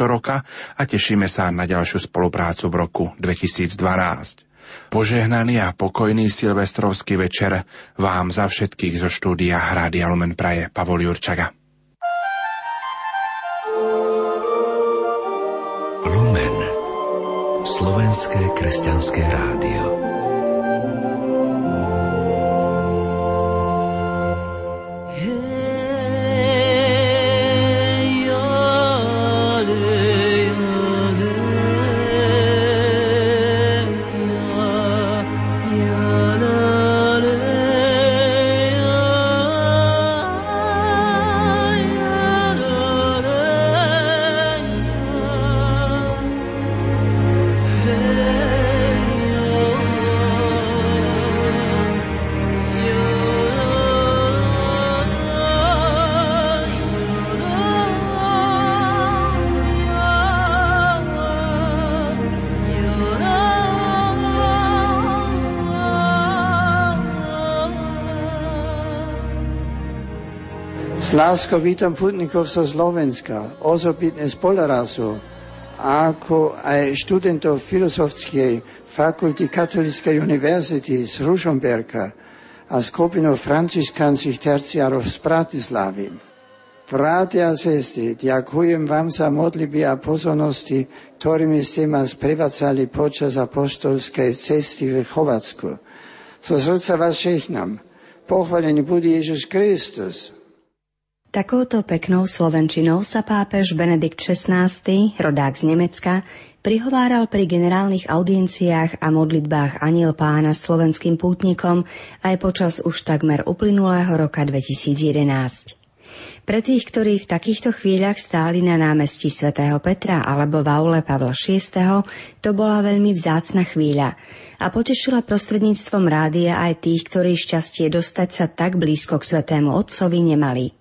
tohto roka a tešíme sa na ďalšiu spoluprácu v roku 2012. Požehnaný a pokojný silvestrovský večer vám za všetkých zo štúdia Rádia Lumen Praje Pavol Jurčaga. Lumen Slovenské kresťanské rádio láskou vítam putníkov zo Slovenska, osobitne z Polarasu, ako aj študentov Filozofskej fakulty Katolíckej univerzity z Ružomberka a skupinou franciskanských terciárov z Bratislavy. Bráti a sestry, ďakujem vám za modlitby a pozornosti, ktorými ste ma sprevádzali počas apostolskej cesty v Chovacku. Zo srdca vás všetkým. Pochválený bude Ježiš Kristus. Takouto peknou slovenčinou sa pápež Benedikt XVI, rodák z Nemecka, prihováral pri generálnych audienciách a modlitbách Aniel pána slovenským pútnikom aj počas už takmer uplynulého roka 2011. Pre tých, ktorí v takýchto chvíľach stáli na námestí svätého Petra alebo v aule Pavla VI, to bola veľmi vzácna chvíľa a potešila prostredníctvom rádia aj tých, ktorí šťastie dostať sa tak blízko k svätému Otcovi nemali.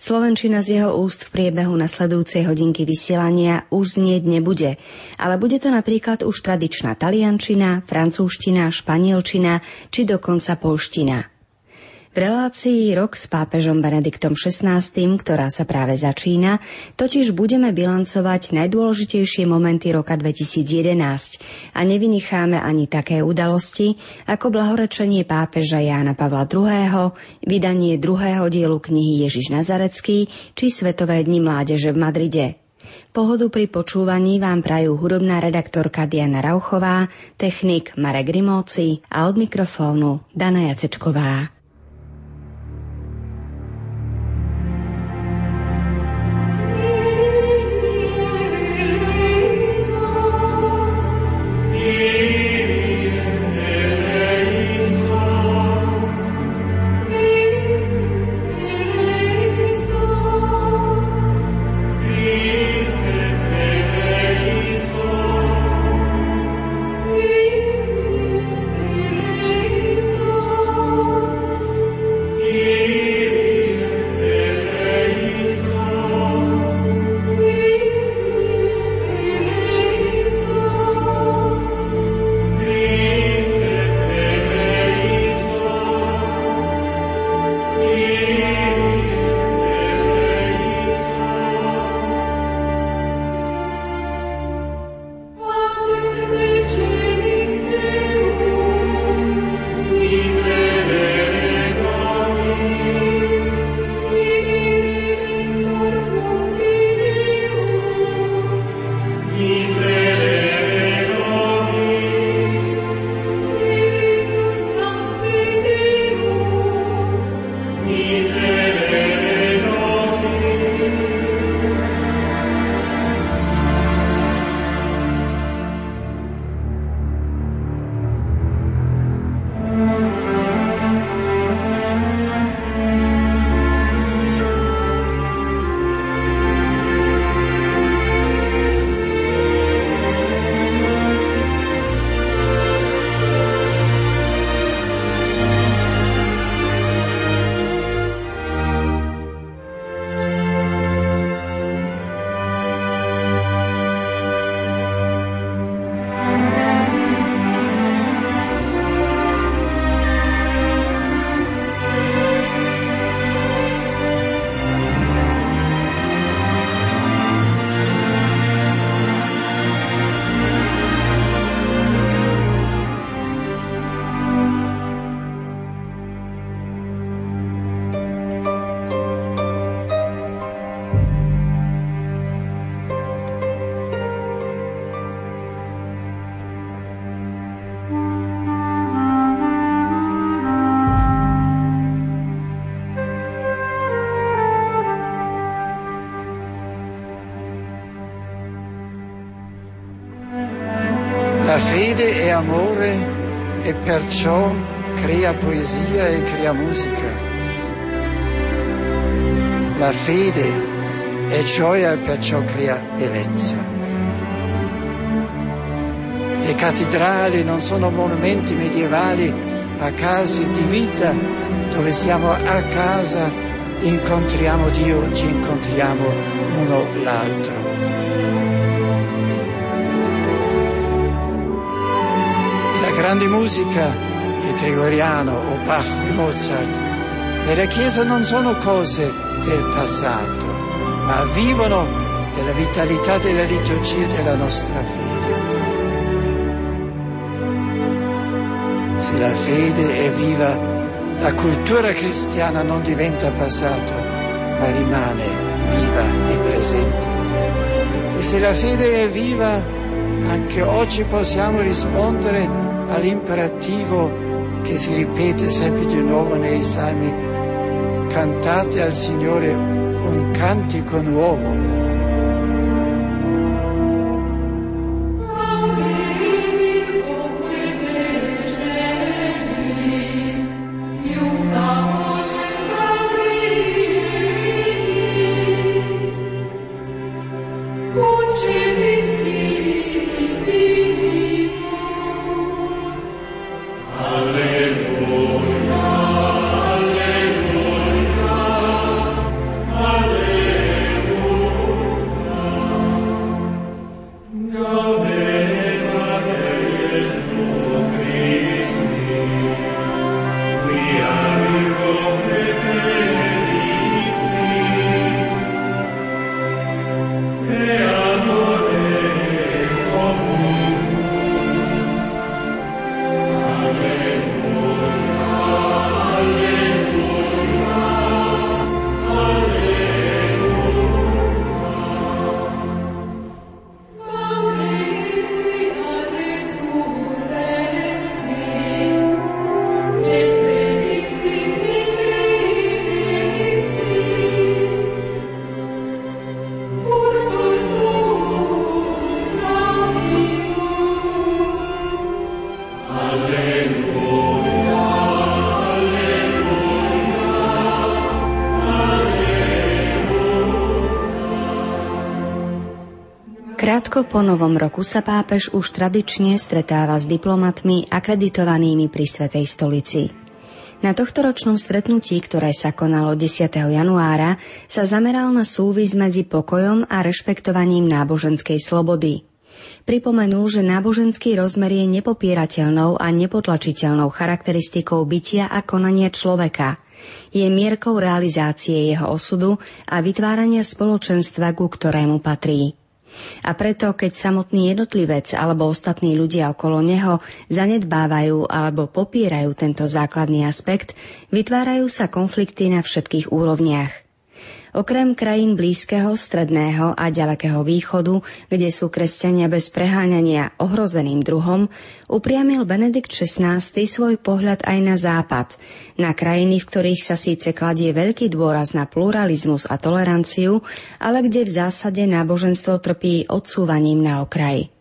Slovenčina z jeho úst v priebehu nasledujúcej hodinky vysielania už znieť nebude, ale bude to napríklad už tradičná taliančina, francúzština, španielčina či dokonca polština. V relácii Rok s pápežom Benediktom XVI, ktorá sa práve začína, totiž budeme bilancovať najdôležitejšie momenty roka 2011 a nevynicháme ani také udalosti, ako blahorečenie pápeža Jána Pavla II., vydanie druhého dielu knihy Ježiš Nazarecký či Svetové dni mládeže v Madride. Pohodu pri počúvaní vám prajú hudobná redaktorka Diana Rauchová, technik Marek Rimóci a od mikrofónu Dana Jacečková. Fede è amore e perciò crea poesia e crea musica. La fede è gioia e perciò crea bellezza. Le cattedrali non sono monumenti medievali, ma case di vita dove siamo a casa, incontriamo Dio, ci incontriamo uno l'altro. Grande musica, il gregoriano o Bach o Mozart, nella Chiesa non sono cose del passato, ma vivono della vitalità della liturgia della nostra fede. Se la fede è viva, la cultura cristiana non diventa passato, ma rimane viva e presente. E se la fede è viva, anche oggi possiamo rispondere all'imperativo che si ripete sempre di nuovo nei salmi. Cantate al Signore un cantico nuovo. Po novom roku sa pápež už tradične stretáva s diplomatmi akreditovanými pri Svetej stolici. Na tohtoročnom stretnutí, ktoré sa konalo 10. januára, sa zameral na súvis medzi pokojom a rešpektovaním náboženskej slobody. Pripomenul, že náboženský rozmer je nepopierateľnou a nepotlačiteľnou charakteristikou bytia a konania človeka. Je mierkou realizácie jeho osudu a vytvárania spoločenstva, ku ktorému patrí. A preto, keď samotný jednotlivec alebo ostatní ľudia okolo neho zanedbávajú alebo popierajú tento základný aspekt, vytvárajú sa konflikty na všetkých úrovniach. Okrem krajín Blízkeho, Stredného a Ďalekého východu, kde sú kresťania bez preháňania ohrozeným druhom, upriamil Benedikt XVI svoj pohľad aj na západ, na krajiny, v ktorých sa síce kladie veľký dôraz na pluralizmus a toleranciu, ale kde v zásade náboženstvo trpí odsúvaním na okraj.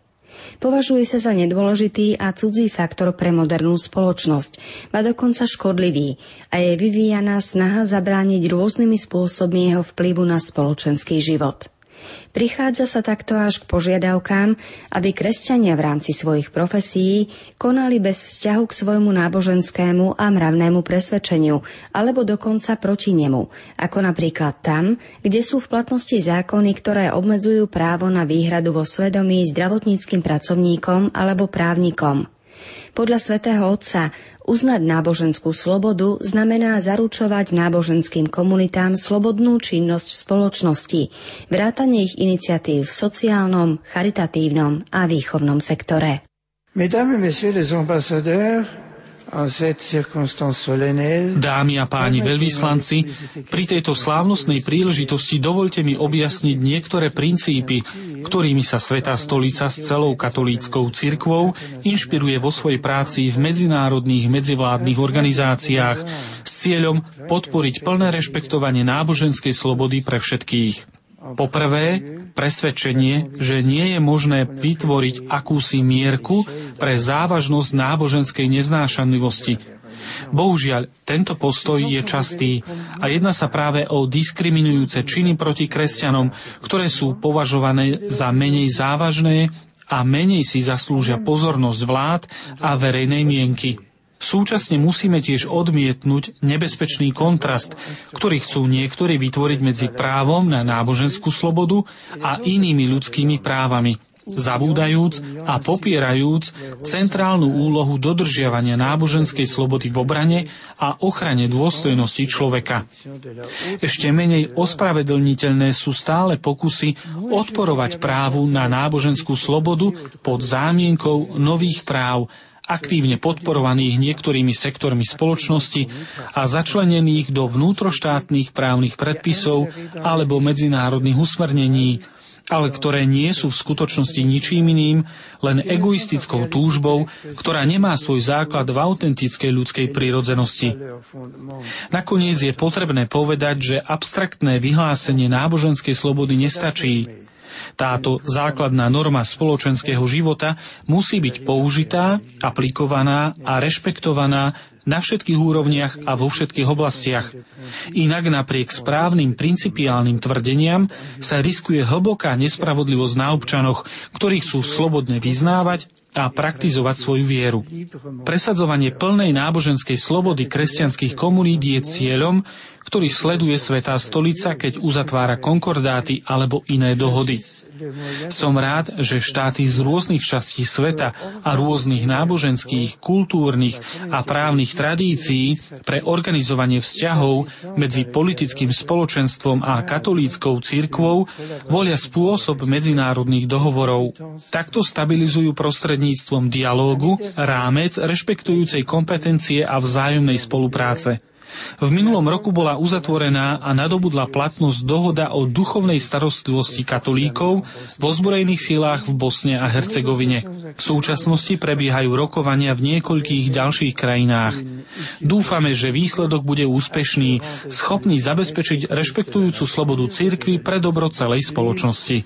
Považuje sa za nedôležitý a cudzí faktor pre modernú spoločnosť, a dokonca škodlivý a je vyvíjaná snaha zabrániť rôznymi spôsobmi jeho vplyvu na spoločenský život. Prichádza sa takto až k požiadavkám, aby kresťania v rámci svojich profesí konali bez vzťahu k svojmu náboženskému a mravnému presvedčeniu, alebo dokonca proti nemu, ako napríklad tam, kde sú v platnosti zákony, ktoré obmedzujú právo na výhradu vo svedomí zdravotníckým pracovníkom alebo právnikom. Podľa svätého Otca uznať náboženskú slobodu znamená zaručovať náboženským komunitám slobodnú činnosť v spoločnosti, vrátanie ich iniciatív v sociálnom, charitatívnom a výchovnom sektore. Mesdames messieurs les ambassadeurs, Dámy a páni veľvyslanci, pri tejto slávnostnej príležitosti dovolte mi objasniť niektoré princípy, ktorými sa Svetá stolica s celou katolíckou cirkvou inšpiruje vo svojej práci v medzinárodných medzivládnych organizáciách s cieľom podporiť plné rešpektovanie náboženskej slobody pre všetkých. Poprvé, presvedčenie, že nie je možné vytvoriť akúsi mierku pre závažnosť náboženskej neznášanlivosti. Bohužiaľ, tento postoj je častý a jedná sa práve o diskriminujúce činy proti kresťanom, ktoré sú považované za menej závažné a menej si zaslúžia pozornosť vlád a verejnej mienky. Súčasne musíme tiež odmietnúť nebezpečný kontrast, ktorý chcú niektorí vytvoriť medzi právom na náboženskú slobodu a inými ľudskými právami, zabúdajúc a popierajúc centrálnu úlohu dodržiavania náboženskej slobody v obrane a ochrane dôstojnosti človeka. Ešte menej ospravedlniteľné sú stále pokusy odporovať právu na náboženskú slobodu pod zámienkou nových práv, aktívne podporovaných niektorými sektormi spoločnosti a začlenených do vnútroštátnych právnych predpisov alebo medzinárodných usmernení, ale ktoré nie sú v skutočnosti ničím iným, len egoistickou túžbou, ktorá nemá svoj základ v autentickej ľudskej prírodzenosti. Nakoniec je potrebné povedať, že abstraktné vyhlásenie náboženskej slobody nestačí. Táto základná norma spoločenského života musí byť použitá, aplikovaná a rešpektovaná na všetkých úrovniach a vo všetkých oblastiach. Inak napriek správnym principiálnym tvrdeniam sa riskuje hlboká nespravodlivosť na občanoch, ktorí chcú slobodne vyznávať a praktizovať svoju vieru. Presadzovanie plnej náboženskej slobody kresťanských komunít je cieľom, ktorý sleduje Svetá stolica, keď uzatvára konkordáty alebo iné dohody. Som rád, že štáty z rôznych častí sveta a rôznych náboženských, kultúrnych a právnych tradícií pre organizovanie vzťahov medzi politickým spoločenstvom a katolíckou cirkvou volia spôsob medzinárodných dohovorov. Takto stabilizujú prostredníctvom dialógu rámec rešpektujúcej kompetencie a vzájomnej spolupráce. V minulom roku bola uzatvorená a nadobudla platnosť dohoda o duchovnej starostlivosti katolíkov v ozbrojených silách v Bosne a Hercegovine. V súčasnosti prebiehajú rokovania v niekoľkých ďalších krajinách. Dúfame, že výsledok bude úspešný, schopný zabezpečiť rešpektujúcu slobodu cirkvy pre dobro celej spoločnosti.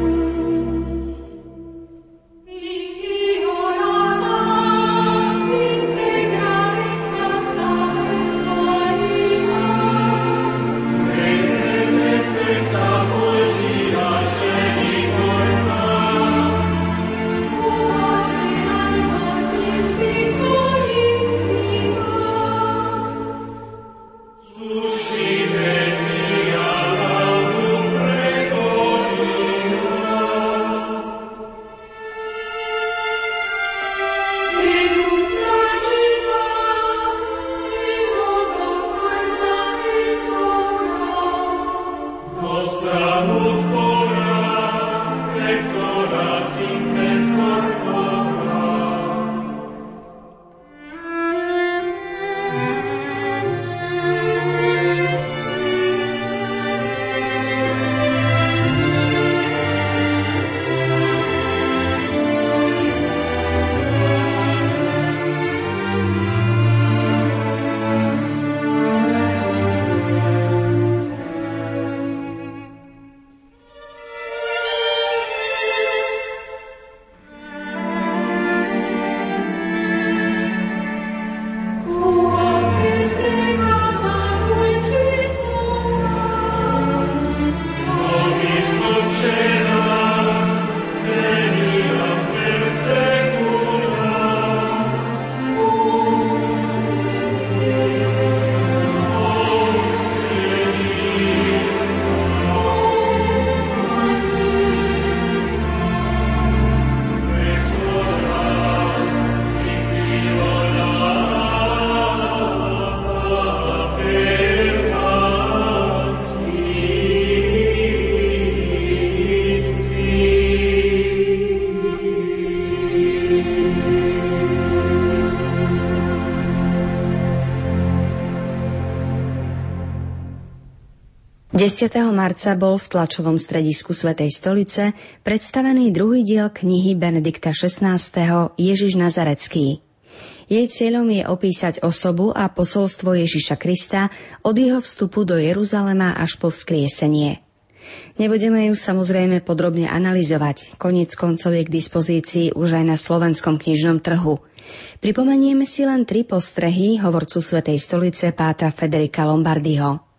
nostra marca bol v tlačovom stredisku Svetej stolice predstavený druhý diel knihy Benedikta XVI. Ježiš Nazarecký. Jej cieľom je opísať osobu a posolstvo Ježiša Krista od jeho vstupu do Jeruzalema až po vzkriesenie. Nebudeme ju samozrejme podrobne analyzovať, koniec koncov je k dispozícii už aj na slovenskom knižnom trhu. Pripomenieme si len tri postrehy hovorcu Svetej stolice páta Federika Lombardiho.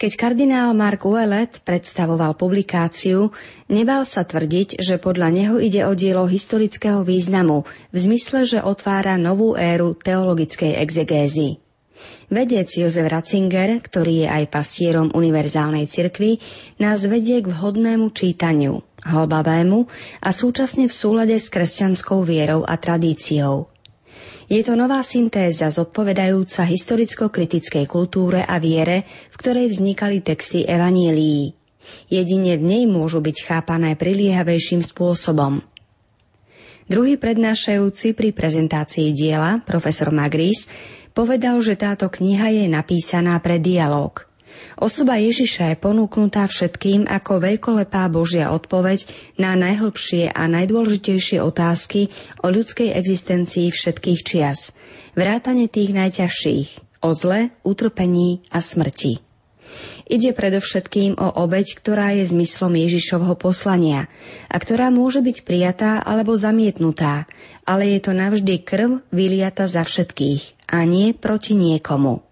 Keď kardinál Mark Ouellet predstavoval publikáciu, nebal sa tvrdiť, že podľa neho ide o dielo historického významu, v zmysle, že otvára novú éru teologickej exegézy. Vedec Jozef Ratzinger, ktorý je aj pastierom univerzálnej cirkvi, nás vedie k vhodnému čítaniu, hlbavému a súčasne v súlade s kresťanskou vierou a tradíciou. Je to nová syntéza zodpovedajúca historicko-kritickej kultúre a viere, v ktorej vznikali texty evanílií. Jedine v nej môžu byť chápané priliehavejším spôsobom. Druhý prednášajúci pri prezentácii diela, profesor Magris, povedal, že táto kniha je napísaná pre dialog – Osoba Ježiša je ponúknutá všetkým ako veľkolepá Božia odpoveď na najhlbšie a najdôležitejšie otázky o ľudskej existencii všetkých čias, vrátane tých najťažších, o zle, utrpení a smrti. Ide predovšetkým o obeď, ktorá je zmyslom Ježišovho poslania a ktorá môže byť prijatá alebo zamietnutá, ale je to navždy krv vyliata za všetkých a nie proti niekomu.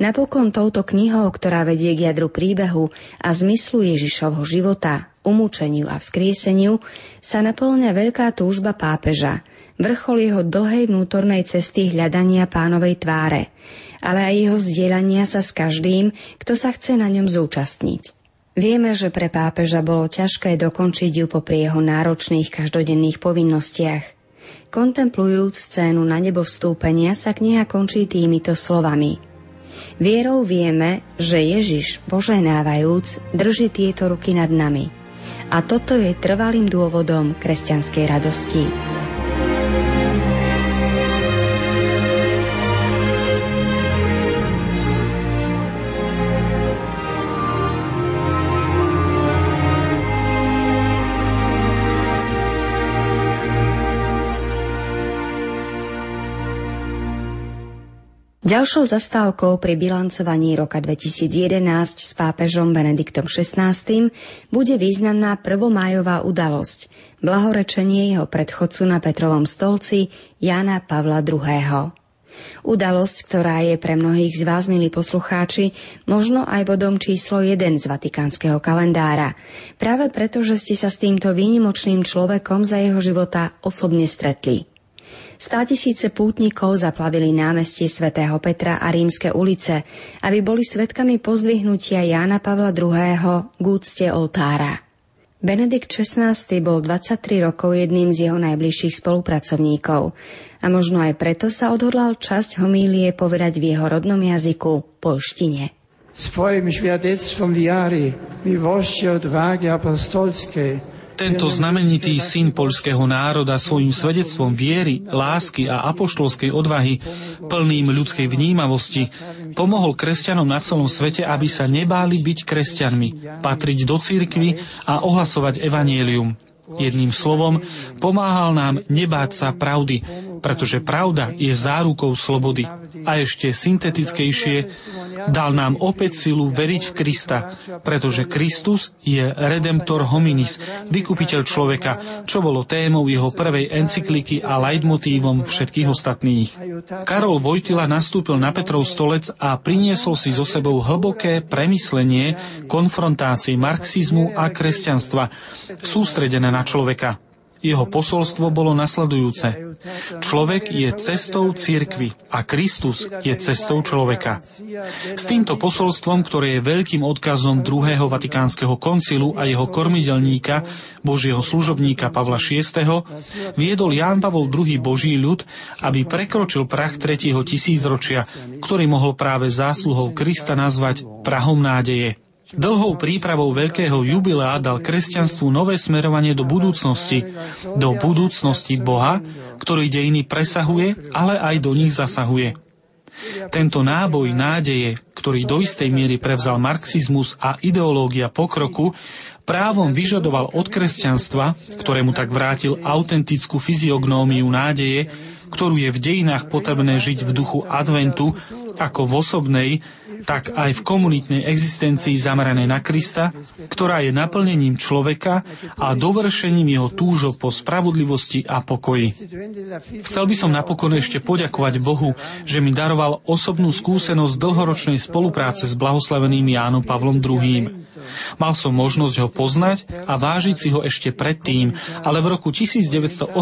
Napokon touto knihou, ktorá vedie k jadru príbehu a zmyslu Ježišovho života, umúčeniu a vzkrieseniu, sa naplňa veľká túžba pápeža, vrchol jeho dlhej vnútornej cesty hľadania pánovej tváre, ale aj jeho zdieľania sa s každým, kto sa chce na ňom zúčastniť. Vieme, že pre pápeža bolo ťažké dokončiť ju popri jeho náročných každodenných povinnostiach. Kontemplujúc scénu na nebo vstúpenia sa kniha končí týmito slovami. Vierou vieme, že Ježiš, poženávajúc, drží tieto ruky nad nami. A toto je trvalým dôvodom kresťanskej radosti. Ďalšou zastávkou pri bilancovaní roka 2011 s pápežom Benediktom XVI bude významná prvomájová udalosť, blahorečenie jeho predchodcu na Petrovom stolci Jana Pavla II. Udalosť, ktorá je pre mnohých z vás, milí poslucháči, možno aj bodom číslo 1 z vatikánskeho kalendára. Práve preto, že ste sa s týmto výnimočným človekom za jeho života osobne stretli. Státisíce pútnikov zaplavili námestie svätého Petra a rímske ulice, aby boli svetkami pozdvihnutia Jána Pavla II. k oltára. Benedikt XVI bol 23 rokov jedným z jeho najbližších spolupracovníkov a možno aj preto sa odhodlal časť homílie povedať v jeho rodnom jazyku polštine. Swoim świadectwem wiary, miłości, odwagi apostolskiej tento znamenitý syn poľského národa svojim svedectvom viery, lásky a apoštolskej odvahy, plným ľudskej vnímavosti, pomohol kresťanom na celom svete, aby sa nebáli byť kresťanmi, patriť do cirkvy a ohlasovať evanielium. Jedným slovom, pomáhal nám nebáť sa pravdy, pretože pravda je zárukou slobody. A ešte syntetickejšie, dal nám opäť silu veriť v Krista, pretože Kristus je redemptor hominis, vykupiteľ človeka, čo bolo témou jeho prvej encykliky a leitmotívom všetkých ostatných. Karol Vojtila nastúpil na Petrov stolec a priniesol si so sebou hlboké premyslenie konfrontácie marxizmu a kresťanstva, sústredené na človeka. Jeho posolstvo bolo nasledujúce. Človek je cestou cirkvy a Kristus je cestou človeka. S týmto posolstvom, ktoré je veľkým odkazom druhého Vatikánskeho koncilu a jeho kormidelníka, Božieho služobníka Pavla VI, viedol Ján Pavol II Boží ľud, aby prekročil prach tretieho tisícročia, ktorý mohol práve zásluhou Krista nazvať prahom nádeje. Dlhou prípravou veľkého jubilea dal kresťanstvu nové smerovanie do budúcnosti, do budúcnosti Boha, ktorý dejiny presahuje, ale aj do nich zasahuje. Tento náboj nádeje, ktorý do istej miery prevzal marxizmus a ideológia pokroku, právom vyžadoval od kresťanstva, ktorému tak vrátil autentickú fyziognómiu nádeje, ktorú je v dejinách potrebné žiť v duchu adventu, ako v osobnej, tak aj v komunitnej existencii zameranej na Krista, ktorá je naplnením človeka a dovršením jeho túžo po spravodlivosti a pokoji. Chcel by som napokon ešte poďakovať Bohu, že mi daroval osobnú skúsenosť dlhoročnej spolupráce s blahoslaveným Jánom Pavlom II. Mal som možnosť ho poznať a vážiť si ho ešte predtým, ale v roku 1982,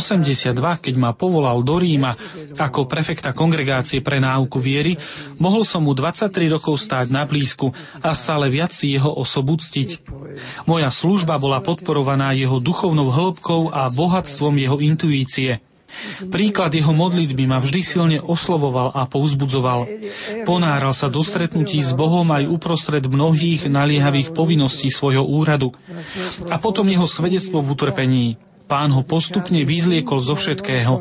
keď ma povolal do Ríma ako prefekta kongregácie pre náuku viery, mohol som mu 23 rokov stáť na blízku a stále viac si jeho osobu ctiť. Moja služba bola podporovaná jeho duchovnou hĺbkou a bohatstvom jeho intuície – Príklad jeho modlitby ma vždy silne oslovoval a pouzbudzoval. Ponáral sa do stretnutí s Bohom aj uprostred mnohých naliehavých povinností svojho úradu. A potom jeho svedectvo v utrpení. Pán ho postupne vyzliekol zo všetkého,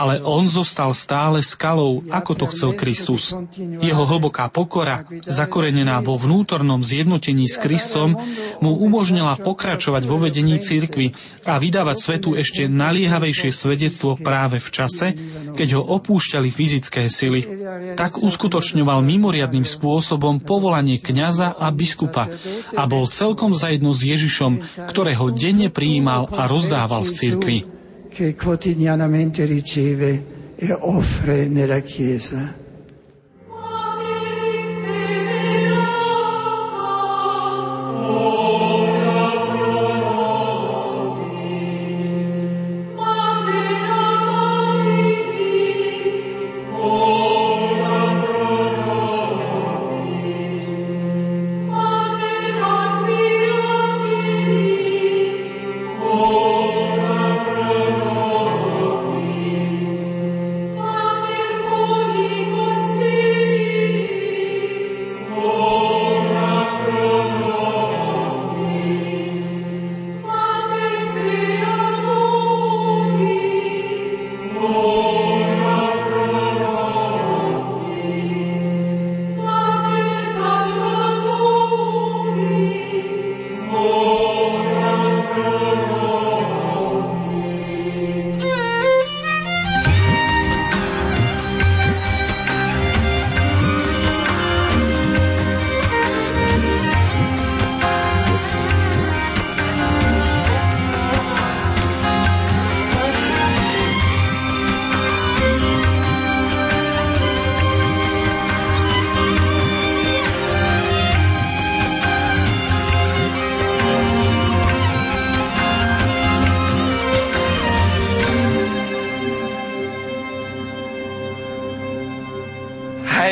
ale on zostal stále skalou, ako to chcel Kristus. Jeho hlboká pokora, zakorenená vo vnútornom zjednotení s Kristom, mu umožnila pokračovať vo vedení cirkvy a vydávať svetu ešte naliehavejšie svedectvo práve v čase, keď ho opúšťali fyzické sily. Tak uskutočňoval mimoriadným spôsobom povolanie kňaza a biskupa a bol celkom zajedno s Ježišom, ktorého denne prijímal a rozdával v cirkvi. Che quotidianamente riceve e offre nella Chiesa.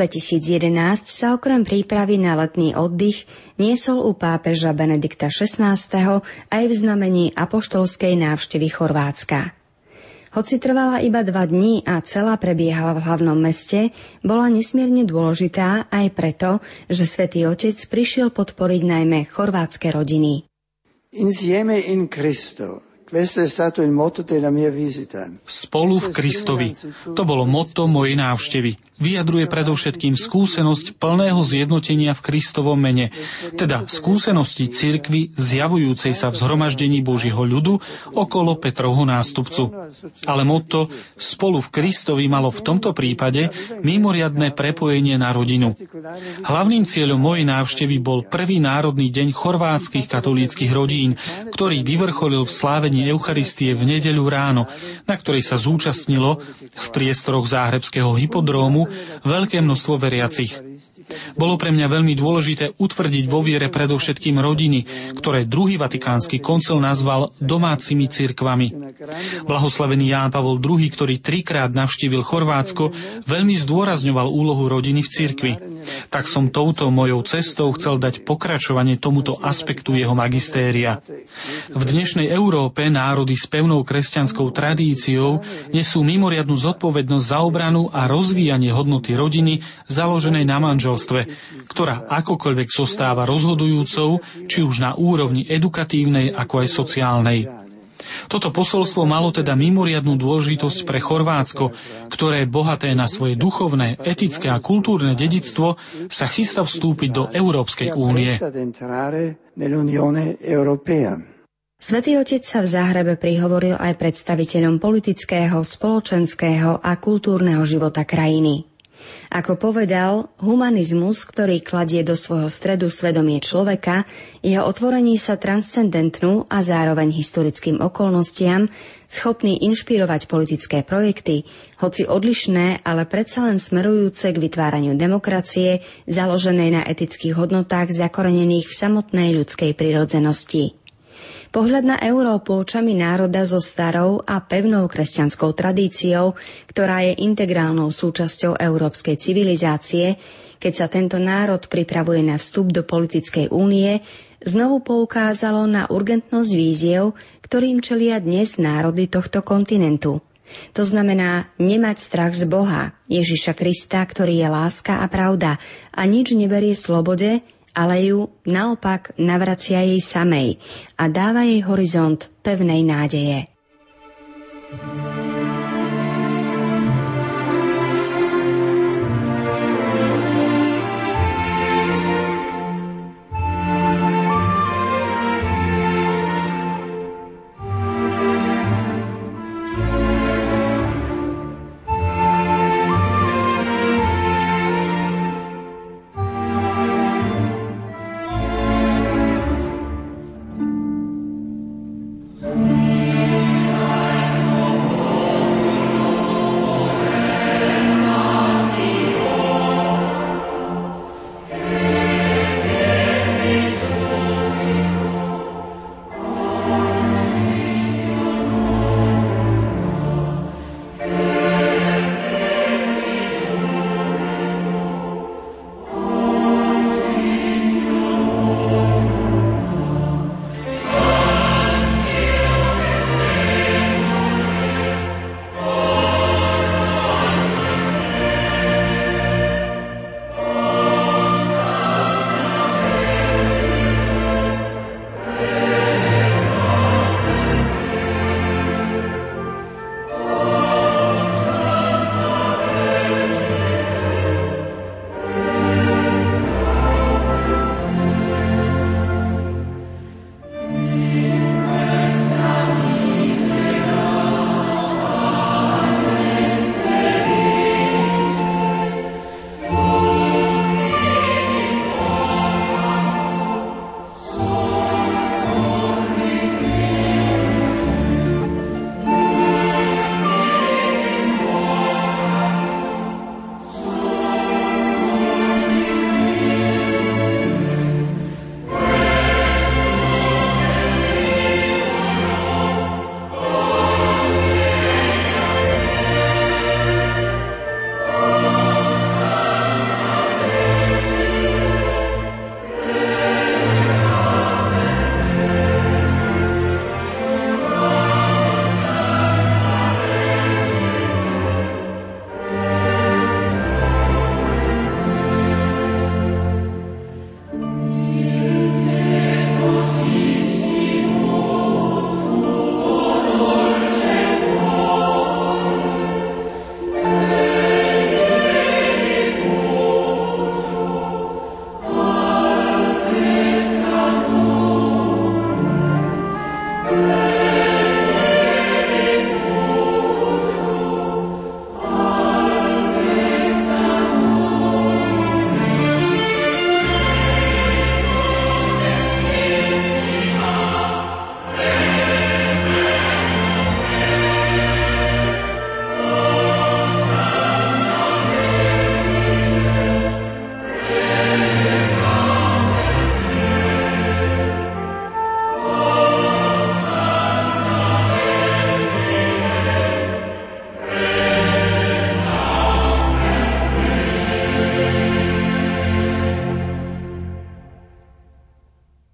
2011 sa okrem prípravy na letný oddych niesol u pápeža Benedikta XVI. aj v znamení apoštolskej návštevy Chorvátska. Hoci trvala iba dva dní a celá prebiehala v hlavnom meste, bola nesmierne dôležitá aj preto, že svätý Otec prišiel podporiť najmä chorvátske rodiny. Insieme in Cristo Spolu v Kristovi. To bolo motto mojej návštevy. Vyjadruje predovšetkým skúsenosť plného zjednotenia v Kristovom mene, teda skúsenosti cirkvy zjavujúcej sa v zhromaždení Božieho ľudu okolo Petrovho nástupcu. Ale motto spolu v Kristovi malo v tomto prípade mimoriadné prepojenie na rodinu. Hlavným cieľom mojej návštevy bol prvý národný deň chorvátskych katolíckých rodín, ktorý vyvrcholil v slávení Eucharistie v nedeľu ráno, na ktorej sa zúčastnilo v priestoroch záhrebského hypodrómu veľké množstvo veriacich. Bolo pre mňa veľmi dôležité utvrdiť vo viere predovšetkým rodiny, ktoré druhý vatikánsky koncil nazval domácimi cirkvami. Blahoslavený Ján Pavol II, ktorý trikrát navštívil Chorvátsko, veľmi zdôrazňoval úlohu rodiny v cirkvi. Tak som touto mojou cestou chcel dať pokračovanie tomuto aspektu jeho magistéria. V dnešnej Európe národy s pevnou kresťanskou tradíciou nesú mimoriadnu zodpovednosť za obranu a rozvíjanie hodnoty rodiny založenej na manželstve, ktorá akokoľvek zostáva rozhodujúcou, či už na úrovni edukatívnej ako aj sociálnej. Toto posolstvo malo teda mimoriadnú dôležitosť pre Chorvátsko, ktoré bohaté na svoje duchovné, etické a kultúrne dedictvo sa chystá vstúpiť do Európskej únie. Svetý Otec sa v Záhrebe prihovoril aj predstaviteľom politického, spoločenského a kultúrneho života krajiny. Ako povedal, humanizmus, ktorý kladie do svojho stredu svedomie človeka, jeho otvorení sa transcendentnú a zároveň historickým okolnostiam, schopný inšpirovať politické projekty, hoci odlišné, ale predsa len smerujúce k vytváraniu demokracie, založenej na etických hodnotách zakorenených v samotnej ľudskej prirodzenosti. Pohľad na Európu očami národa so starou a pevnou kresťanskou tradíciou, ktorá je integrálnou súčasťou európskej civilizácie, keď sa tento národ pripravuje na vstup do politickej únie, znovu poukázalo na urgentnosť víziev, ktorým čelia dnes národy tohto kontinentu. To znamená nemať strach z Boha, Ježiša Krista, ktorý je láska a pravda a nič neberie slobode, ale ju naopak navracia jej samej a dáva jej horizont pevnej nádeje. thank you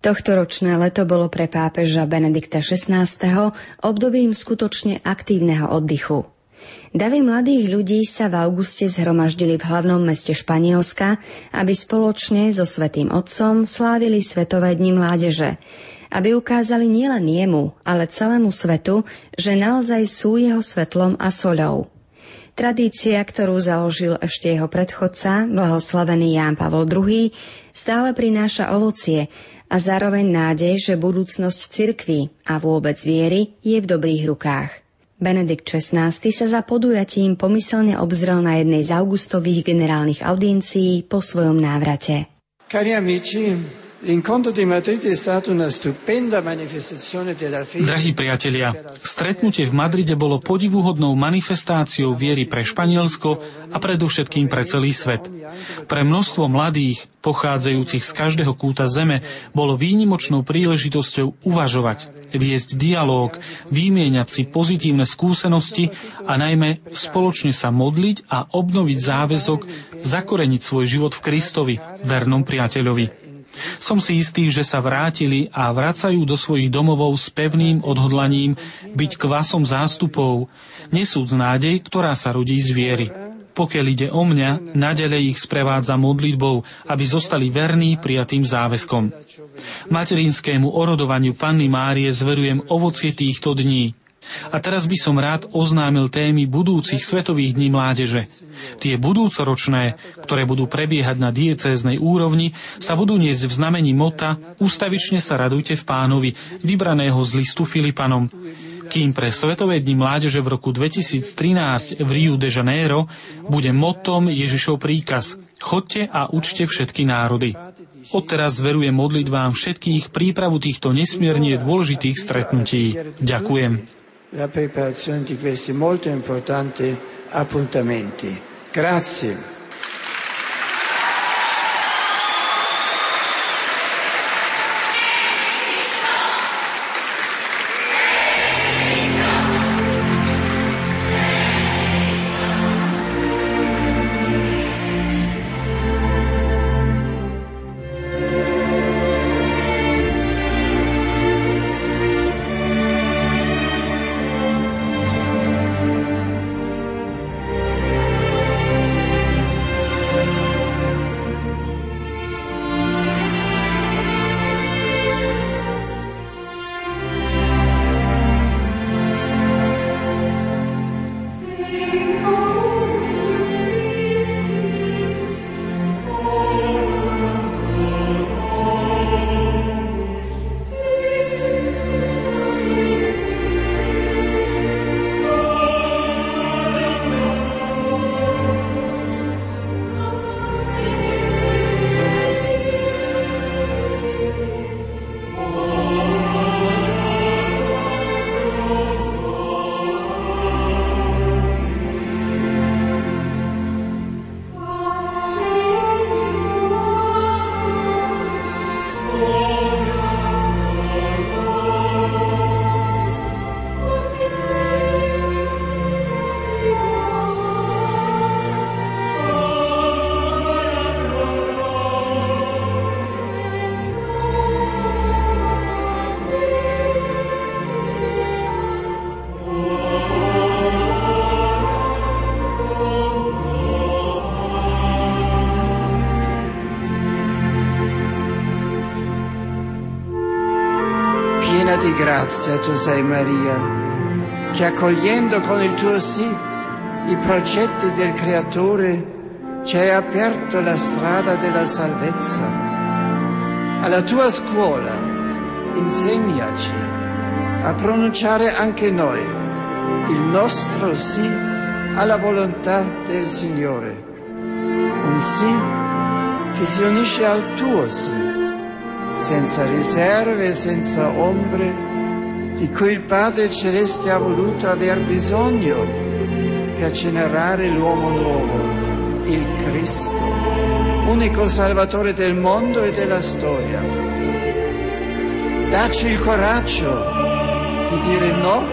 Tohtoročné leto bolo pre pápeža Benedikta XVI. obdobím skutočne aktívneho oddychu. Davy mladých ľudí sa v auguste zhromaždili v hlavnom meste Španielska, aby spoločne so Svetým Otcom slávili Svetové dni mládeže, aby ukázali nielen jemu, ale celému svetu, že naozaj sú jeho svetlom a soľou. Tradícia, ktorú založil ešte jeho predchodca, blahoslavený Ján Pavol II, stále prináša ovocie a zároveň nádej, že budúcnosť cirkvy a vôbec viery je v dobrých rukách. Benedikt XVI sa za podujatím pomyselne obzrel na jednej z augustových generálnych audiencií po svojom návrate. Cari amici, Drahí priatelia, stretnutie v Madride bolo podivuhodnou manifestáciou viery pre Španielsko a predovšetkým pre celý svet. Pre množstvo mladých, pochádzajúcich z každého kúta zeme, bolo výnimočnou príležitosťou uvažovať, viesť dialóg, vymieňať si pozitívne skúsenosti a najmä spoločne sa modliť a obnoviť záväzok zakoreniť svoj život v Kristovi, vernom priateľovi. Som si istý, že sa vrátili a vracajú do svojich domovov s pevným odhodlaním byť kvasom zástupov, nesúc nádej, ktorá sa rodí z viery. Pokiaľ ide o mňa, nadalej ich sprevádza modlitbou, aby zostali verní prijatým záväzkom. Materinskému orodovaniu Panny Márie zverujem ovocie týchto dní – a teraz by som rád oznámil témy budúcich Svetových dní mládeže. Tie budúcoročné, ktoré budú prebiehať na diecéznej úrovni, sa budú niesť v znamení mota Ustavične sa radujte v pánovi, vybraného z listu Filipanom. Kým pre Svetové dni mládeže v roku 2013 v Rio de Janeiro bude motom Ježišov príkaz Chodte a učte všetky národy. Odteraz zverujem modlitbám všetkých prípravu týchto nesmierne dôležitých stretnutí. Ďakujem. La preparazione di questi molto importanti appuntamenti. Grazie. Grazia tu sei Maria, che accogliendo con il tuo sì i progetti del Creatore ci hai aperto la strada della salvezza. Alla tua scuola insegnaci a pronunciare anche noi il nostro sì alla volontà del Signore. Un sì che si unisce al tuo sì, senza riserve senza ombre di cui il Padre Celeste ha voluto aver bisogno per generare l'uomo nuovo, il Cristo, unico Salvatore del mondo e della storia. Dacci il coraggio di dire no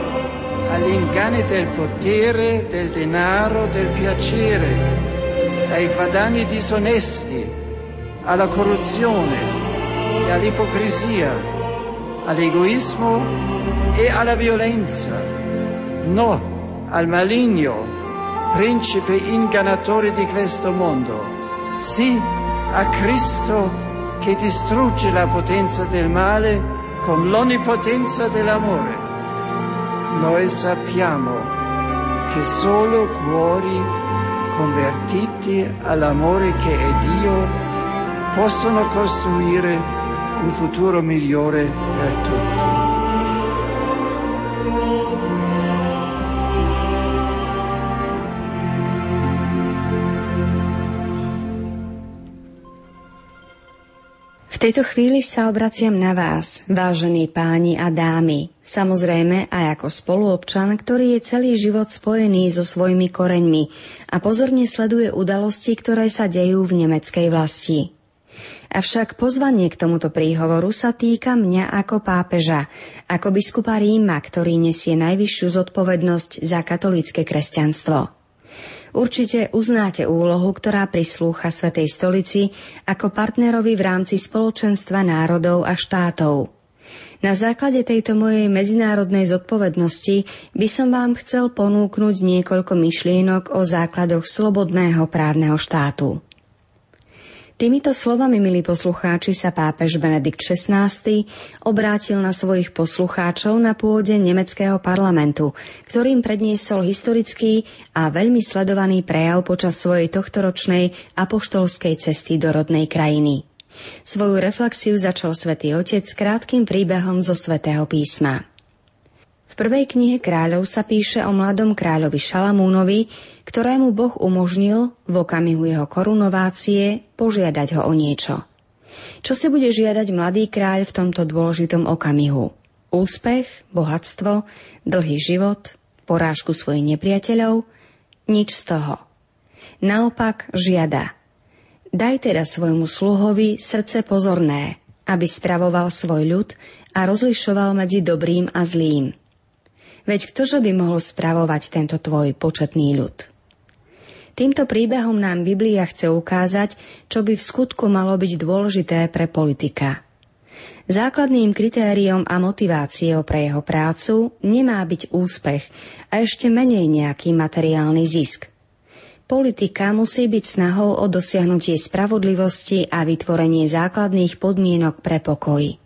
agli inganni del potere, del denaro, del piacere, ai guadagni disonesti, alla corruzione e all'ipocrisia all'egoismo e alla violenza. No al maligno, principe ingannatore di questo mondo. Sì a Cristo che distrugge la potenza del male con l'onnipotenza dell'amore. Noi sappiamo che solo cuori convertiti all'amore che è Dio possono costruire un futuro migliore per tutti. V tejto chvíli sa obraciam na vás, vážení páni a dámy. Samozrejme aj ako spoluobčan, ktorý je celý život spojený so svojimi koreňmi a pozorne sleduje udalosti, ktoré sa dejú v nemeckej vlasti. Avšak pozvanie k tomuto príhovoru sa týka mňa ako pápeža, ako biskupa Ríma, ktorý nesie najvyššiu zodpovednosť za katolícke kresťanstvo. Určite uznáte úlohu, ktorá prislúcha Svetej stolici ako partnerovi v rámci spoločenstva národov a štátov. Na základe tejto mojej medzinárodnej zodpovednosti by som vám chcel ponúknuť niekoľko myšlienok o základoch slobodného právneho štátu. Týmito slovami, milí poslucháči, sa pápež Benedikt XVI obrátil na svojich poslucháčov na pôde nemeckého parlamentu, ktorým predniesol historický a veľmi sledovaný prejav počas svojej tohtoročnej apoštolskej cesty do rodnej krajiny. Svoju reflexiu začal svätý Otec s krátkým príbehom zo svätého písma. V prvej knihe kráľov sa píše o mladom kráľovi Šalamúnovi, ktorému Boh umožnil v okamihu jeho korunovácie požiadať ho o niečo. Čo si bude žiadať mladý kráľ v tomto dôležitom okamihu? Úspech, bohatstvo, dlhý život, porážku svojich nepriateľov? Nič z toho. Naopak žiada. Daj teda svojmu sluhovi srdce pozorné, aby spravoval svoj ľud a rozlišoval medzi dobrým a zlým – Veď ktože by mohol spravovať tento tvoj početný ľud? Týmto príbehom nám Biblia chce ukázať, čo by v skutku malo byť dôležité pre politika. Základným kritériom a motiváciou pre jeho prácu nemá byť úspech a ešte menej nejaký materiálny zisk. Politika musí byť snahou o dosiahnutie spravodlivosti a vytvorenie základných podmienok pre pokoj.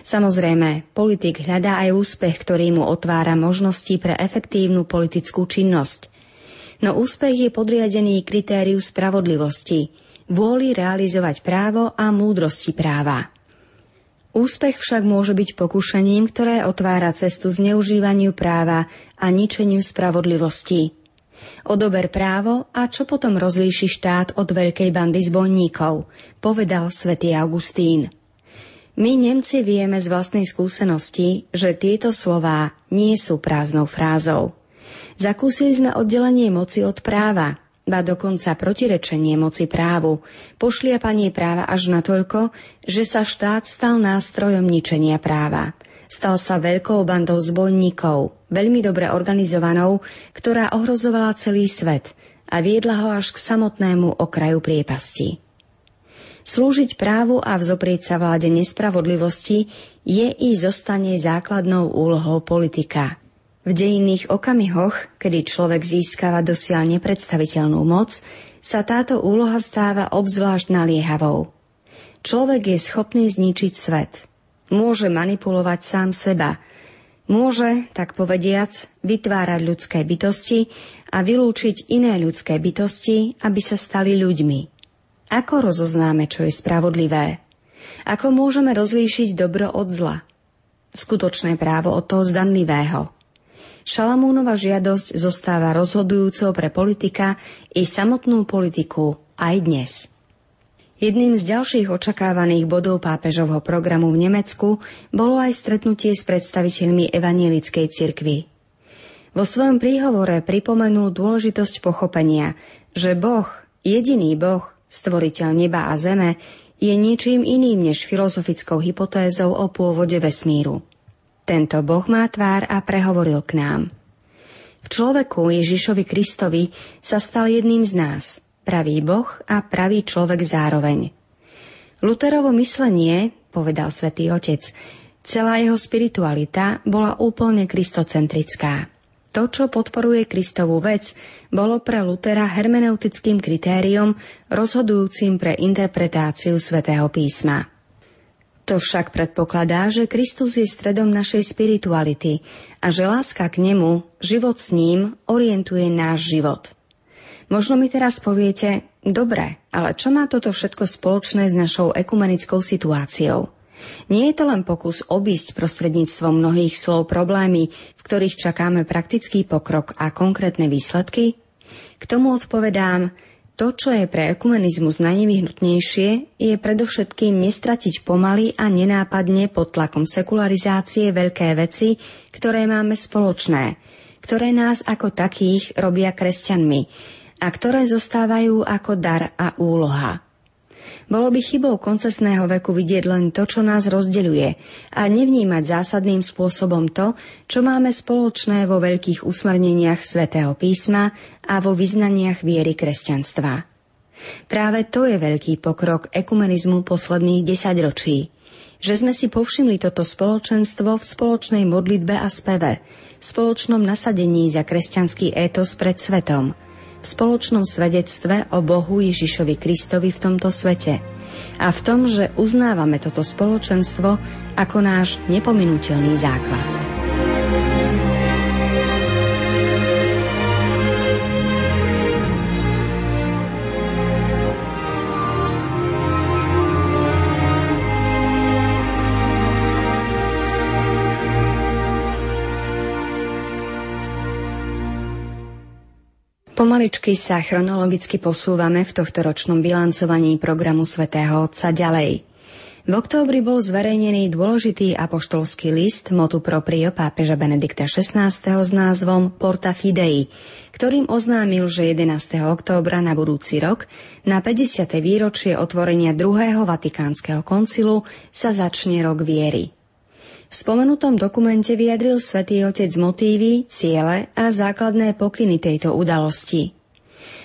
Samozrejme, politik hľadá aj úspech, ktorý mu otvára možnosti pre efektívnu politickú činnosť. No úspech je podriadený kritériu spravodlivosti, vôli realizovať právo a múdrosti práva. Úspech však môže byť pokušením, ktoré otvára cestu zneužívaniu práva a ničeniu spravodlivosti. Odober právo a čo potom rozlíši štát od veľkej bandy zbojníkov, povedal svätý Augustín. My Nemci vieme z vlastnej skúsenosti, že tieto slová nie sú prázdnou frázou. Zakúsili sme oddelenie moci od práva, ba dokonca protirečenie moci právu, pošliapanie práva až natoľko, že sa štát stal nástrojom ničenia práva. Stal sa veľkou bandou zbojníkov, veľmi dobre organizovanou, ktorá ohrozovala celý svet a viedla ho až k samotnému okraju priepasti. Slúžiť právu a vzoprieť sa vláde nespravodlivosti je i zostane základnou úlohou politika. V dejinných okamihoch, kedy človek získava dosiaľ nepredstaviteľnú moc, sa táto úloha stáva obzvlášť naliehavou. Človek je schopný zničiť svet. Môže manipulovať sám seba. Môže, tak povediac, vytvárať ľudské bytosti a vylúčiť iné ľudské bytosti, aby sa stali ľuďmi. Ako rozoznáme, čo je spravodlivé? Ako môžeme rozlíšiť dobro od zla? Skutočné právo od toho zdanlivého. Šalamúnova žiadosť zostáva rozhodujúcou pre politika i samotnú politiku aj dnes. Jedným z ďalších očakávaných bodov pápežovho programu v Nemecku bolo aj stretnutie s predstaviteľmi evanielickej cirkvy. Vo svojom príhovore pripomenul dôležitosť pochopenia, že Boh, jediný Boh, stvoriteľ neba a zeme, je ničím iným než filozofickou hypotézou o pôvode vesmíru. Tento Boh má tvár a prehovoril k nám. V človeku Ježišovi Kristovi sa stal jedným z nás, pravý Boh a pravý človek zároveň. Luterovo myslenie, povedal svätý Otec, celá jeho spiritualita bola úplne kristocentrická. To, čo podporuje Kristovú vec, bolo pre Lutera hermeneutickým kritériom rozhodujúcim pre interpretáciu svätého písma. To však predpokladá, že Kristus je stredom našej spirituality a že láska k nemu, život s ním, orientuje náš život. Možno mi teraz poviete, dobre, ale čo má toto všetko spoločné s našou ekumenickou situáciou? Nie je to len pokus obísť prostredníctvom mnohých slov problémy, v ktorých čakáme praktický pokrok a konkrétne výsledky? K tomu odpovedám, to, čo je pre ekumenizmus najnevyhnutnejšie, je predovšetkým nestratiť pomaly a nenápadne pod tlakom sekularizácie veľké veci, ktoré máme spoločné, ktoré nás ako takých robia kresťanmi a ktoré zostávajú ako dar a úloha. Bolo by chybou koncesného veku vidieť len to, čo nás rozdeľuje a nevnímať zásadným spôsobom to, čo máme spoločné vo veľkých usmerneniach svätého písma a vo vyznaniach viery kresťanstva. Práve to je veľký pokrok ekumenizmu posledných desaťročí, že sme si povšimli toto spoločenstvo v spoločnej modlitbe a speve, v spoločnom nasadení za kresťanský étos pred svetom – v spoločnom svedectve o Bohu Ježišovi Kristovi v tomto svete a v tom, že uznávame toto spoločenstvo ako náš nepominutelný základ. Pomaličky sa chronologicky posúvame v tohto ročnom bilancovaní programu svätého Otca ďalej. V októbri bol zverejnený dôležitý apoštolský list motu proprio pápeža Benedikta XVI. s názvom Porta Fidei, ktorým oznámil, že 11. októbra na budúci rok, na 50. výročie otvorenia druhého vatikánskeho koncilu, sa začne rok viery. V spomenutom dokumente vyjadril svätý Otec motívy, ciele a základné pokyny tejto udalosti.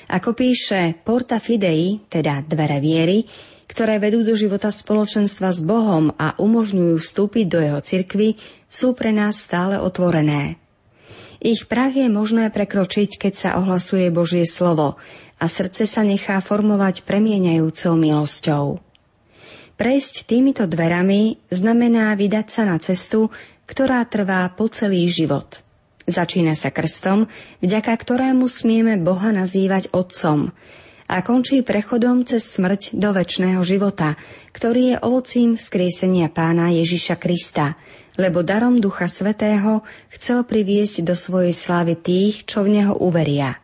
Ako píše Porta Fidei, teda dvere viery, ktoré vedú do života spoločenstva s Bohom a umožňujú vstúpiť do jeho cirkvy, sú pre nás stále otvorené. Ich prach je možné prekročiť, keď sa ohlasuje Božie slovo a srdce sa nechá formovať premieňajúcou milosťou. Prejsť týmito dverami znamená vydať sa na cestu, ktorá trvá po celý život. Začína sa krstom, vďaka ktorému smieme Boha nazývať Otcom a končí prechodom cez smrť do väčšného života, ktorý je ovocím vzkriesenia pána Ježiša Krista, lebo darom Ducha Svetého chcel priviesť do svojej slávy tých, čo v Neho uveria.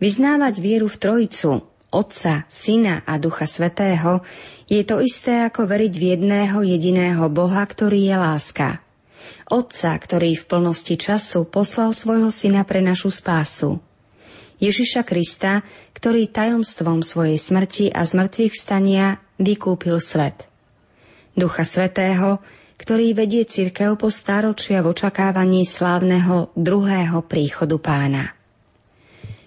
Vyznávať vieru v Trojicu, Otca, Syna a Ducha Svetého je to isté ako veriť v jedného jediného Boha, ktorý je láska. Otca, ktorý v plnosti času poslal svojho syna pre našu spásu. Ježiša Krista, ktorý tajomstvom svojej smrti a zmrtvých stania vykúpil svet. Ducha Svetého, ktorý vedie církev po stáročia v očakávaní slávneho druhého príchodu pána.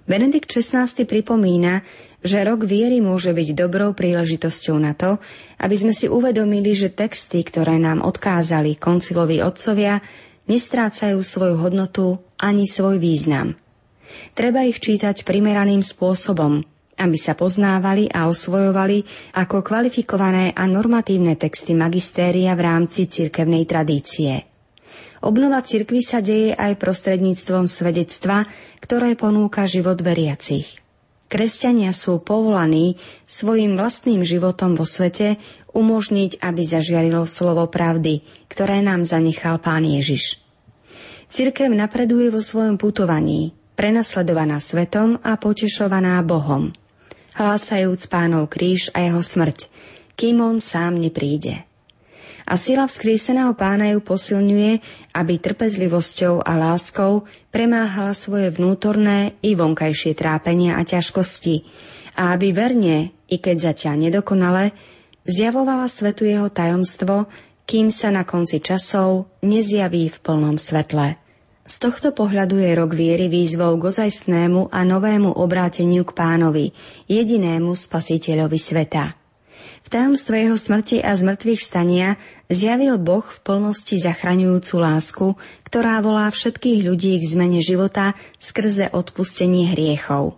Benedikt XVI pripomína, že rok viery môže byť dobrou príležitosťou na to, aby sme si uvedomili, že texty, ktoré nám odkázali konciloví otcovia, nestrácajú svoju hodnotu ani svoj význam. Treba ich čítať primeraným spôsobom, aby sa poznávali a osvojovali ako kvalifikované a normatívne texty magistéria v rámci cirkevnej tradície. Obnova cirkvy sa deje aj prostredníctvom svedectva, ktoré ponúka život veriacich. Kresťania sú povolaní svojim vlastným životom vo svete umožniť, aby zažiarilo slovo pravdy, ktoré nám zanechal Pán Ježiš. Cirkev napreduje vo svojom putovaní, prenasledovaná svetom a potešovaná Bohom, hlásajúc pánov kríž a jeho smrť, kým on sám nepríde a sila vzkríseného pána ju posilňuje, aby trpezlivosťou a láskou premáhala svoje vnútorné i vonkajšie trápenia a ťažkosti a aby verne, i keď zatiaľ nedokonale, zjavovala svetu jeho tajomstvo, kým sa na konci časov nezjaví v plnom svetle. Z tohto pohľadu je rok viery výzvou k ozajstnému a novému obráteniu k pánovi, jedinému spasiteľovi sveta. V tajomstve jeho smrti a zmrtvých stania zjavil Boh v plnosti zachraňujúcu lásku, ktorá volá všetkých ľudí k zmene života skrze odpustenie hriechov.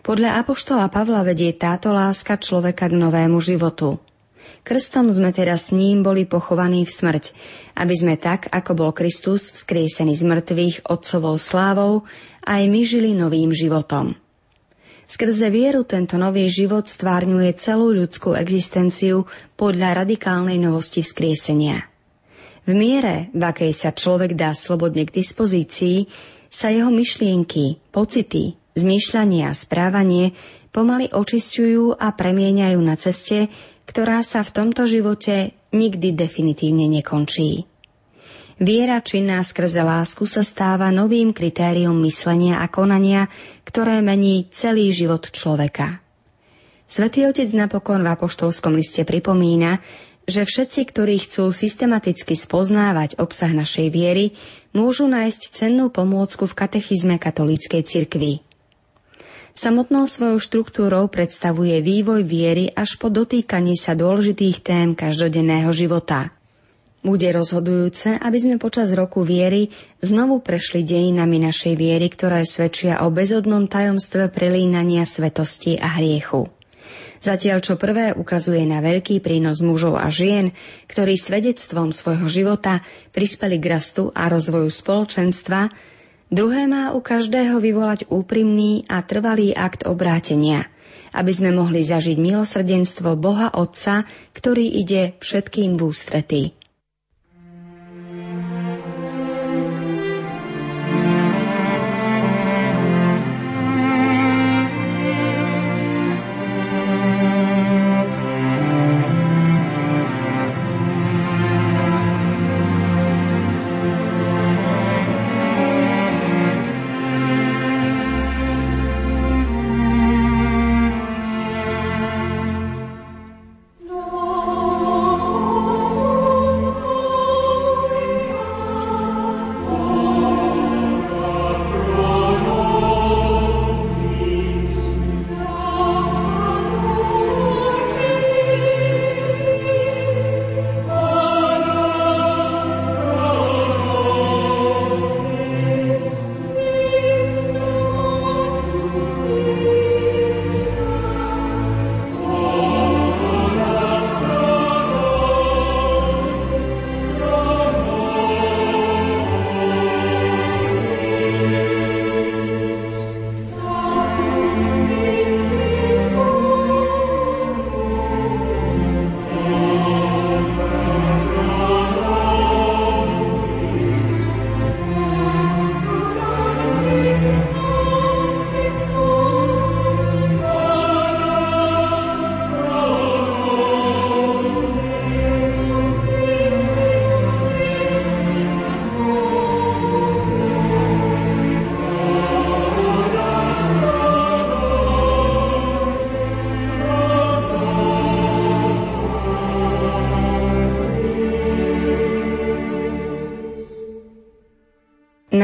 Podľa Apoštola Pavla vedie táto láska človeka k novému životu. Krstom sme teda s ním boli pochovaní v smrť, aby sme tak, ako bol Kristus vzkriesený z mŕtvych otcovou slávou, aj my žili novým životom. Skrze vieru tento nový život stvárňuje celú ľudskú existenciu podľa radikálnej novosti vzkriesenia. V miere, v akej sa človek dá slobodne k dispozícii, sa jeho myšlienky, pocity, zmýšľanie a správanie pomaly očisťujú a premieňajú na ceste, ktorá sa v tomto živote nikdy definitívne nekončí. Viera činná skrze lásku sa stáva novým kritériom myslenia a konania, ktoré mení celý život človeka. Svetý Otec napokon v apoštolskom liste pripomína, že všetci, ktorí chcú systematicky spoznávať obsah našej viery, môžu nájsť cennú pomôcku v katechizme katolíckej cirkvi. Samotnou svojou štruktúrou predstavuje vývoj viery až po dotýkanie sa dôležitých tém každodenného života – bude rozhodujúce, aby sme počas roku viery znovu prešli dejinami našej viery, ktoré svedčia o bezodnom tajomstve prelínania svetosti a hriechu. Zatiaľ čo prvé ukazuje na veľký prínos mužov a žien, ktorí svedectvom svojho života prispeli k rastu a rozvoju spoločenstva, druhé má u každého vyvolať úprimný a trvalý akt obrátenia, aby sme mohli zažiť milosrdenstvo Boha Otca, ktorý ide všetkým v ústretí.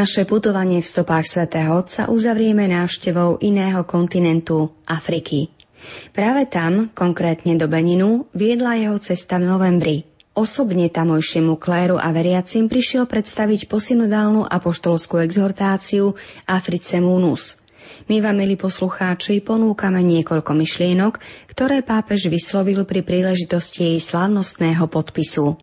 Naše putovanie v stopách svätého Otca uzavrieme návštevou iného kontinentu Afriky. Práve tam, konkrétne do Beninu, viedla jeho cesta v novembri. Osobne tamojšiemu kléru a veriacim prišiel predstaviť posynodálnu apoštolskú exhortáciu Africe Munus. My vám, milí poslucháči, ponúkame niekoľko myšlienok, ktoré pápež vyslovil pri príležitosti jej slávnostného podpisu.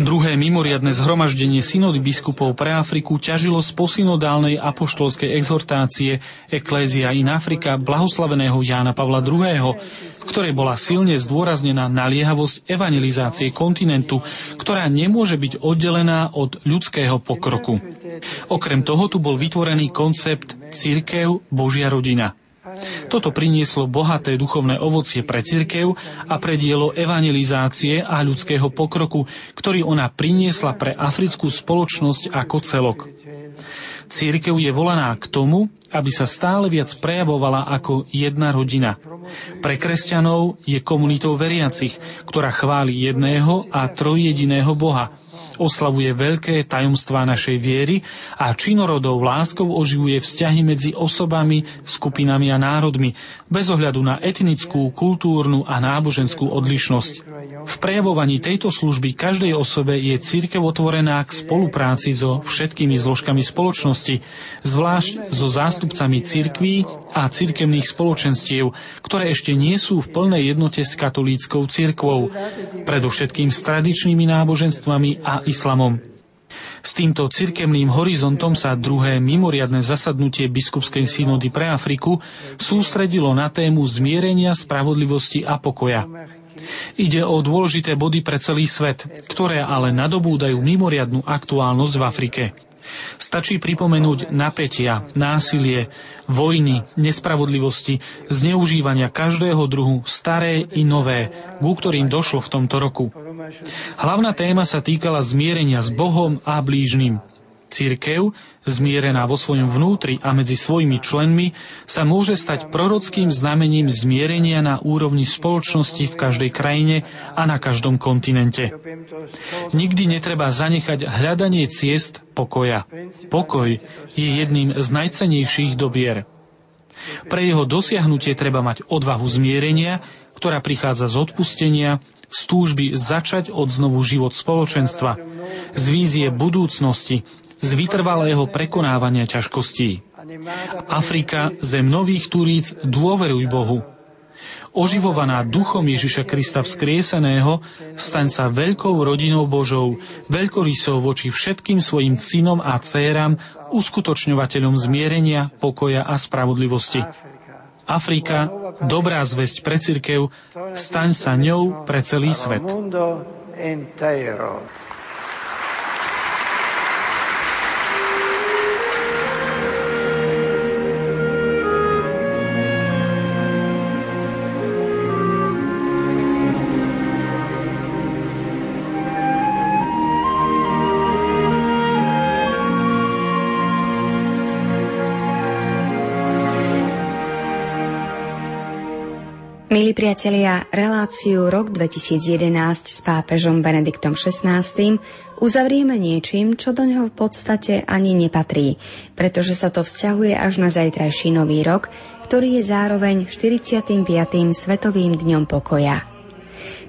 Druhé mimoriadne zhromaždenie synody biskupov pre Afriku ťažilo z posynodálnej apoštolskej exhortácie Ecclesia in Africa blahoslaveného Jána Pavla II., v ktorej bola silne zdôraznená naliehavosť evangelizácie kontinentu, ktorá nemôže byť oddelená od ľudského pokroku. Okrem toho tu bol vytvorený koncept Církev Božia rodina – toto prinieslo bohaté duchovné ovocie pre cirkev a pre dielo evangelizácie a ľudského pokroku, ktorý ona priniesla pre africkú spoločnosť ako celok. Církev je volaná k tomu, aby sa stále viac prejavovala ako jedna rodina. Pre kresťanov je komunitou veriacich, ktorá chváli jedného a trojjediného Boha – oslavuje veľké tajomstvá našej viery a činorodou láskou oživuje vzťahy medzi osobami, skupinami a národmi, bez ohľadu na etnickú, kultúrnu a náboženskú odlišnosť. V prejavovaní tejto služby každej osobe je církev otvorená k spolupráci so všetkými zložkami spoločnosti, zvlášť so zástupcami cirkví a cirkevných spoločenstiev, ktoré ešte nie sú v plnej jednote s katolíckou cirkvou, predovšetkým s tradičnými náboženstvami a islamom. S týmto cirkevným horizontom sa druhé mimoriadne zasadnutie biskupskej synody pre Afriku sústredilo na tému zmierenia, spravodlivosti a pokoja. Ide o dôležité body pre celý svet, ktoré ale nadobúdajú mimoriadnú aktuálnosť v Afrike. Stačí pripomenúť napätia, násilie, vojny, nespravodlivosti, zneužívania každého druhu, staré i nové, ku ktorým došlo v tomto roku. Hlavná téma sa týkala zmierenia s Bohom a blížnym. Církev, zmierená vo svojom vnútri a medzi svojimi členmi, sa môže stať prorockým znamením zmierenia na úrovni spoločnosti v každej krajine a na každom kontinente. Nikdy netreba zanechať hľadanie ciest pokoja. Pokoj je jedným z najcenejších dobier. Pre jeho dosiahnutie treba mať odvahu zmierenia, ktorá prichádza z odpustenia, z túžby začať od znovu život spoločenstva, z vízie budúcnosti, z vytrvalého prekonávania ťažkostí. Afrika, zem nových turíc, dôveruj Bohu. Oživovaná duchom Ježiša Krista vzkrieseného, staň sa veľkou rodinou Božou, veľkorysou voči všetkým svojim synom a dcéram, uskutočňovateľom zmierenia, pokoja a spravodlivosti. Afrika, dobrá zväzť pre cirkev, staň sa ňou pre celý svet. Milí priatelia, reláciu rok 2011 s pápežom Benediktom XVI uzavrieme niečím, čo do neho v podstate ani nepatrí, pretože sa to vzťahuje až na zajtrajší nový rok, ktorý je zároveň 45. Svetovým dňom pokoja.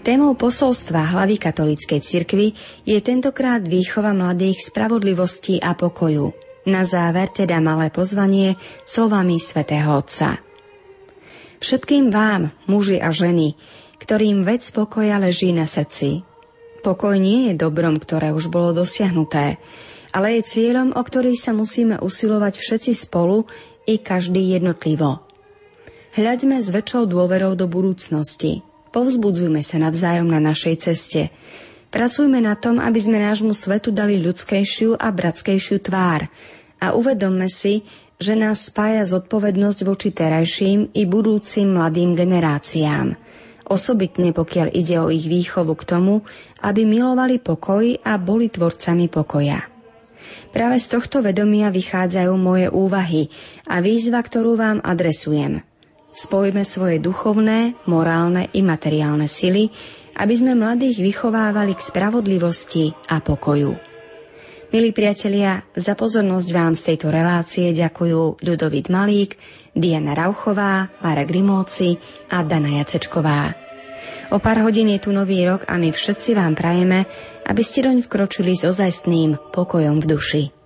Témou posolstva hlavy katolíckej cirkvi je tentokrát výchova mladých spravodlivosti a pokoju. Na záver teda malé pozvanie slovami svätého Otca. Všetkým vám, muži a ženy, ktorým vec pokoja leží na srdci. Pokoj nie je dobrom, ktoré už bolo dosiahnuté, ale je cieľom, o ktorý sa musíme usilovať všetci spolu i každý jednotlivo. Hľaďme s väčšou dôverou do budúcnosti. Povzbudzujme sa navzájom na našej ceste. Pracujme na tom, aby sme nášmu svetu dali ľudskejšiu a bratskejšiu tvár. A uvedomme si, že nás spája zodpovednosť voči terajším i budúcim mladým generáciám. Osobitne pokiaľ ide o ich výchovu k tomu, aby milovali pokoj a boli tvorcami pokoja. Práve z tohto vedomia vychádzajú moje úvahy a výzva, ktorú vám adresujem. Spojme svoje duchovné, morálne i materiálne sily, aby sme mladých vychovávali k spravodlivosti a pokoju. Milí priatelia, za pozornosť vám z tejto relácie ďakujú Ľudovit Malík, Diana Rauchová, Mára Grimóci a Dana Jacečková. O pár hodín je tu nový rok a my všetci vám prajeme, aby ste doň vkročili s ozajstným pokojom v duši.